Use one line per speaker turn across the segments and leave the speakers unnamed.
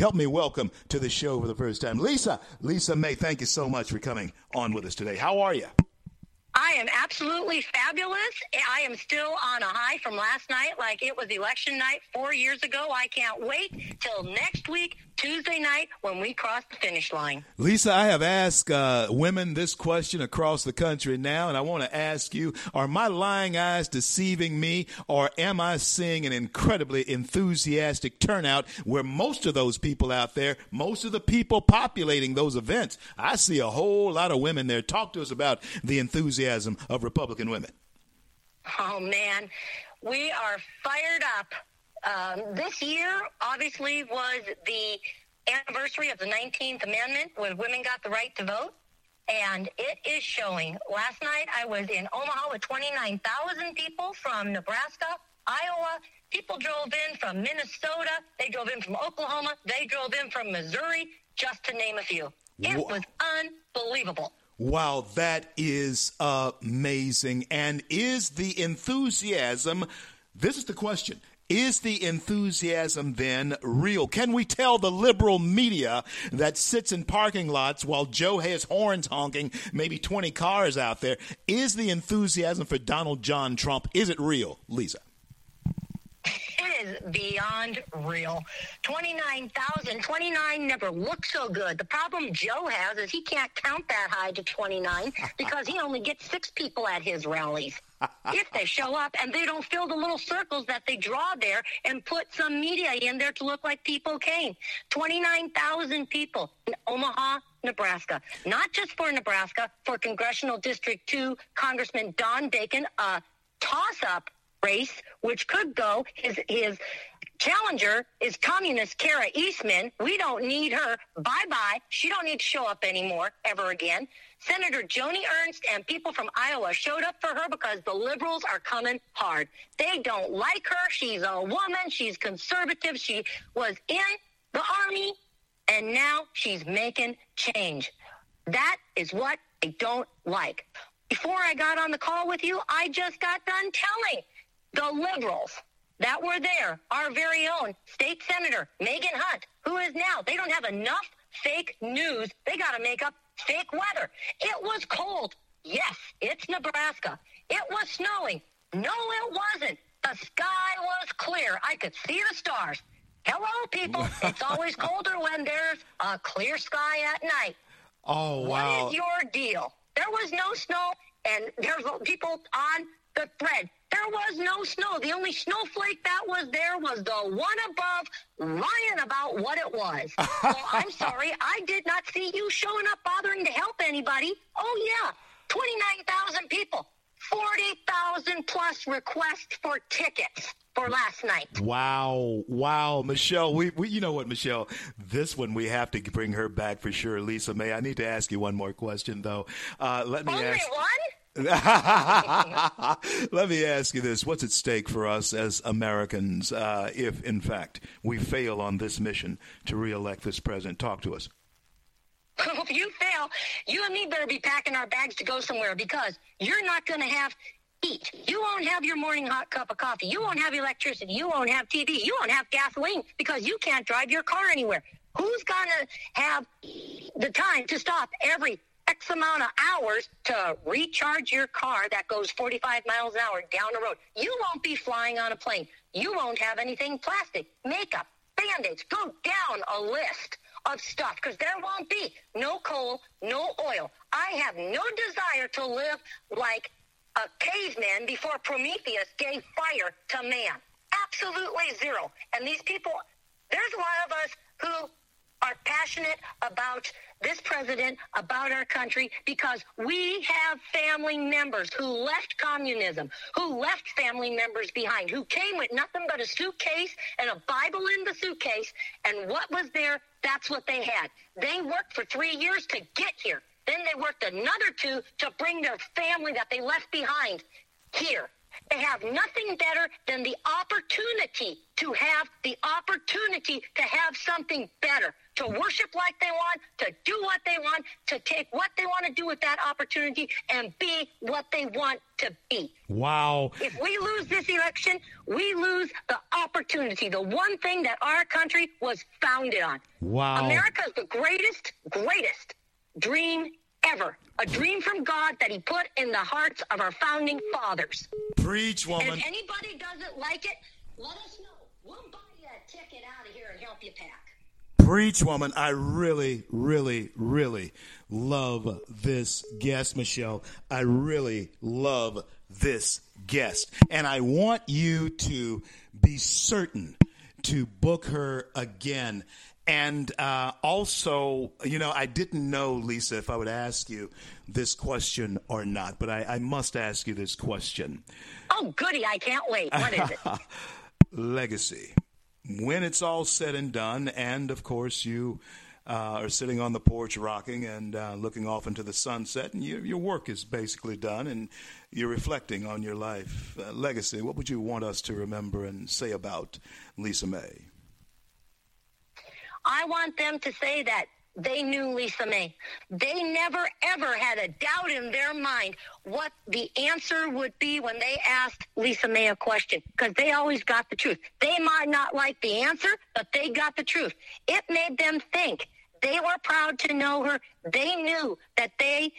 help me welcome to the show for the first time. Lisa, Lisa May, thank you so much for coming on with us today. How are you?
I am absolutely fabulous. I am still on a high from last night, like it was election night four years ago. I can't wait till next week Tuesday night when we cross the finish line.
Lisa, I have asked uh, women this question across the country now, and I want to ask you Are my lying eyes deceiving me, or am I seeing an incredibly enthusiastic turnout where most of those people out there, most of the people populating those events, I see a whole lot of women there. Talk to us about the enthusiasm of Republican women.
Oh, man. We are fired up um, this year, obviously, was the anniversary of the 19th Amendment when women got the right to vote. And it is showing. Last night I was in Omaha with 29,000 people from Nebraska, Iowa. People drove in from Minnesota. They drove in from Oklahoma. They drove in from Missouri, just to name a few. It was unbelievable.
Wow, that is amazing. And is the enthusiasm, this is the question, is the enthusiasm then real? Can we tell the liberal media that sits in parking lots while Joe has horns honking, maybe 20 cars out there, is the enthusiasm for Donald John Trump, is it real, Lisa?
Is beyond real. 29,000. 29 never looked so good. The problem Joe has is he can't count that high to 29 because he only gets six people at his rallies. if they show up and they don't fill the little circles that they draw there and put some media in there to look like people came. 29,000 people in Omaha, Nebraska. Not just for Nebraska, for Congressional District 2, Congressman Don Bacon, a toss up race, which could go. His his challenger is communist Kara Eastman. We don't need her. Bye bye. She don't need to show up anymore ever again. Senator Joni Ernst and people from Iowa showed up for her because the liberals are coming hard. They don't like her. She's a woman. She's conservative. She was in the army and now she's making change. That is what I don't like. Before I got on the call with you, I just got done telling the liberals that were there, our very own state senator, Megan Hunt, who is now, they don't have enough fake news. They got to make up fake weather. It was cold. Yes, it's Nebraska. It was snowing. No, it wasn't. The sky was clear. I could see the stars. Hello, people. it's always colder when there's a clear sky at night.
Oh, wow.
What is your deal? There was no snow, and there's people on the thread. There was no snow. The only snowflake that was there was the one above lying about what it was. well, I'm sorry. I did not see you showing up bothering to help anybody. Oh, yeah. 29,000 people. 40,000 plus requests for tickets for last night.
Wow, wow, Michelle. We, we, you know what, Michelle? This one we have to bring her back for sure. Lisa May. I need to ask you one more question though. Uh, let me
Only
ask.
one.
Let me ask you this. What's at stake for us as Americans uh, if, in fact, we fail on this mission to reelect this president? Talk to us.
if you fail, you and me better be packing our bags to go somewhere because you're not going to have eat. You won't have your morning hot cup of coffee. You won't have electricity. You won't have TV. You won't have gasoline because you can't drive your car anywhere. Who's going to have the time to stop every X amount of hours to recharge your car that goes 45 miles an hour down the road? You won't be flying on a plane. You won't have anything plastic, makeup, band-aids. Go down a list of stuff because there won't be no coal, no oil. I have no desire to live like a caveman before Prometheus gave fire to man. Absolutely zero. And these people, there's a lot of us who are passionate about this president, about our country, because we have family members who left communism, who left family members behind, who came with nothing but a suitcase and a Bible in the suitcase. And what was there, that's what they had. They worked for three years to get here. Then they worked another two to bring their family that they left behind here. They have nothing better than the opportunity to have the opportunity to have something better, to worship like they want, to do what they want, to take what they want to do with that opportunity and be what they want to be.
Wow.
If we lose this election, we lose the opportunity, the one thing that our country was founded on.
Wow.
America is the greatest, greatest dream ever. A dream from God that He put in the hearts of our founding fathers.
Preach, woman.
And if anybody doesn't like it, let us know. We'll buy you a ticket out of here and help you pack.
Preach, woman. I really, really, really love this guest, Michelle. I really love this guest. And I want you to be certain to book her again. And uh, also, you know, I didn't know, Lisa, if I would ask you this question or not, but I, I must ask you this question.
Oh, goody. I can't wait. What is it?
legacy. When it's all said and done, and of course you uh, are sitting on the porch rocking and uh, looking off into the sunset, and your, your work is basically done, and you're reflecting on your life. Uh, legacy, what would you want us to remember and say about Lisa May?
I want them to say that they knew Lisa May. They never, ever had a doubt in their mind what the answer would be when they asked Lisa May a question because they always got the truth. They might not like the answer, but they got the truth. It made them think. They were proud to know her. They knew that they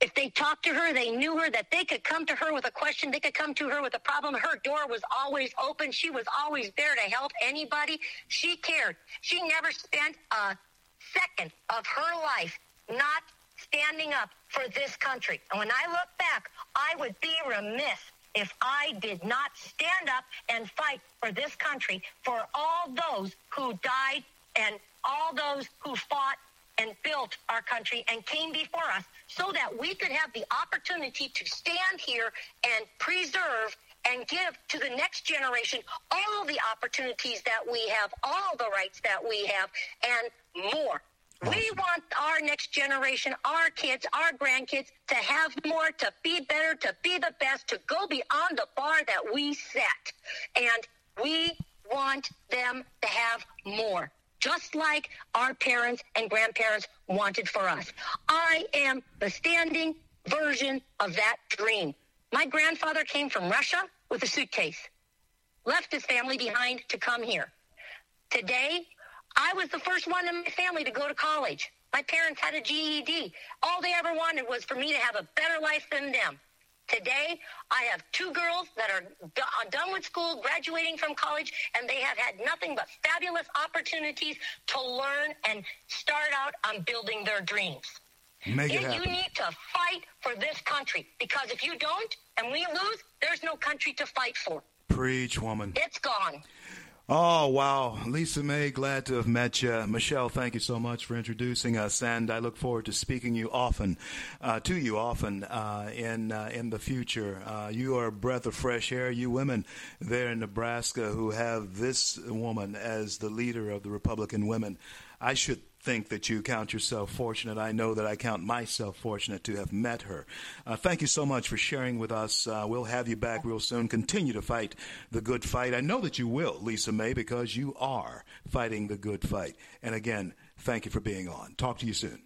if they talked to her, they knew her, that they could come to her with a question, they could come to her with a problem. Her door was always open. She was always there to help anybody. She cared. She never spent a second of her life not standing up for this country. And when I look back, I would be remiss if I did not stand up and fight for this country, for all those who died and all those who fought and built our country and came before us so that we could have the opportunity to stand here and preserve and give to the next generation all the opportunities that we have, all the rights that we have, and more. We want our next generation, our kids, our grandkids to have more, to be better, to be the best, to go beyond the bar that we set. And we want them to have more just like our parents and grandparents wanted for us. I am the standing version of that dream. My grandfather came from Russia with a suitcase, left his family behind to come here. Today, I was the first one in my family to go to college. My parents had a GED. All they ever wanted was for me to have a better life than them. Today, I have two girls that are do- done with school, graduating from college, and they have had nothing but fabulous opportunities to learn and start out on building their dreams.
Make it
And you need to fight for this country because if you don't and we lose, there's no country to fight for.
Preach, woman.
It's gone.
Oh, wow. Lisa May, glad to have met you. Michelle, thank you so much for introducing us, and I look forward to speaking you often, uh, to you often uh, in uh, in the future. Uh, you are a breath of fresh air. You women there in Nebraska who have this woman as the leader of the Republican women, I should think that you count yourself fortunate. I know that I count myself fortunate to have met her. Uh, thank you so much for sharing with us. Uh, we'll have you back real soon. Continue to fight the good fight. I know that you will, Lisa May, because you are fighting the good fight. And again, thank you for being on. Talk to you soon.